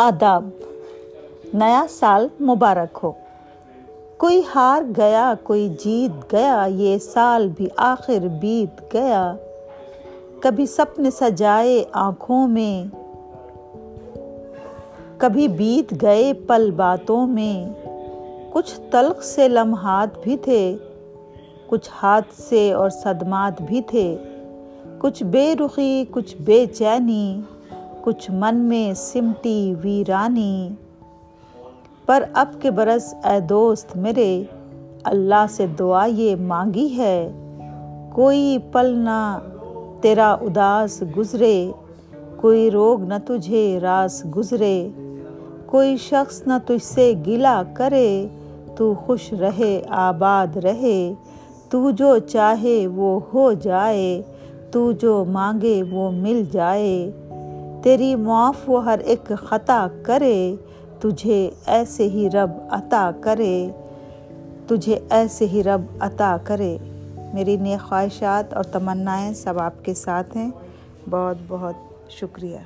آداب۔ نیا سال مبارک ہو۔ کوئی ہار گیا، کوئی جیت گیا، یہ سال بھی آخر بیت گیا۔ کبھی سپنے سجائے آنکھوں میں، کبھی بیت گئے پل باتوں میں۔ کچھ تلخ سے لمحات بھی تھے، کچھ ہاتھ سے اور صدمات بھی تھے۔ کچھ بے رخی، کچھ بے چینی۔ کچھ من میں سمٹی ویرانی۔ پر اب کے برس اے دوست میرے، اللہ سے دعا یہ مانگی ہے، کوئی پل نہ تیرا اداس گزرے، کوئی روگ نہ تجھے راس گزرے، کوئی شخص نہ تجھ سے گلا کرے، تو خوش رہے، آباد رہے، تو جو چاہے وہ ہو جائے، تو جو مانگے وہ مل جائے۔ تیری معاف وہ ہر ایک خطا کرے، تجھے ایسے ہی رب عطا کرے، تجھے ایسے ہی رب عطا کرے۔ میری نیک خواہشات اور تمنائیں سب آپ کے ساتھ ہیں۔ بہت بہت شکریہ۔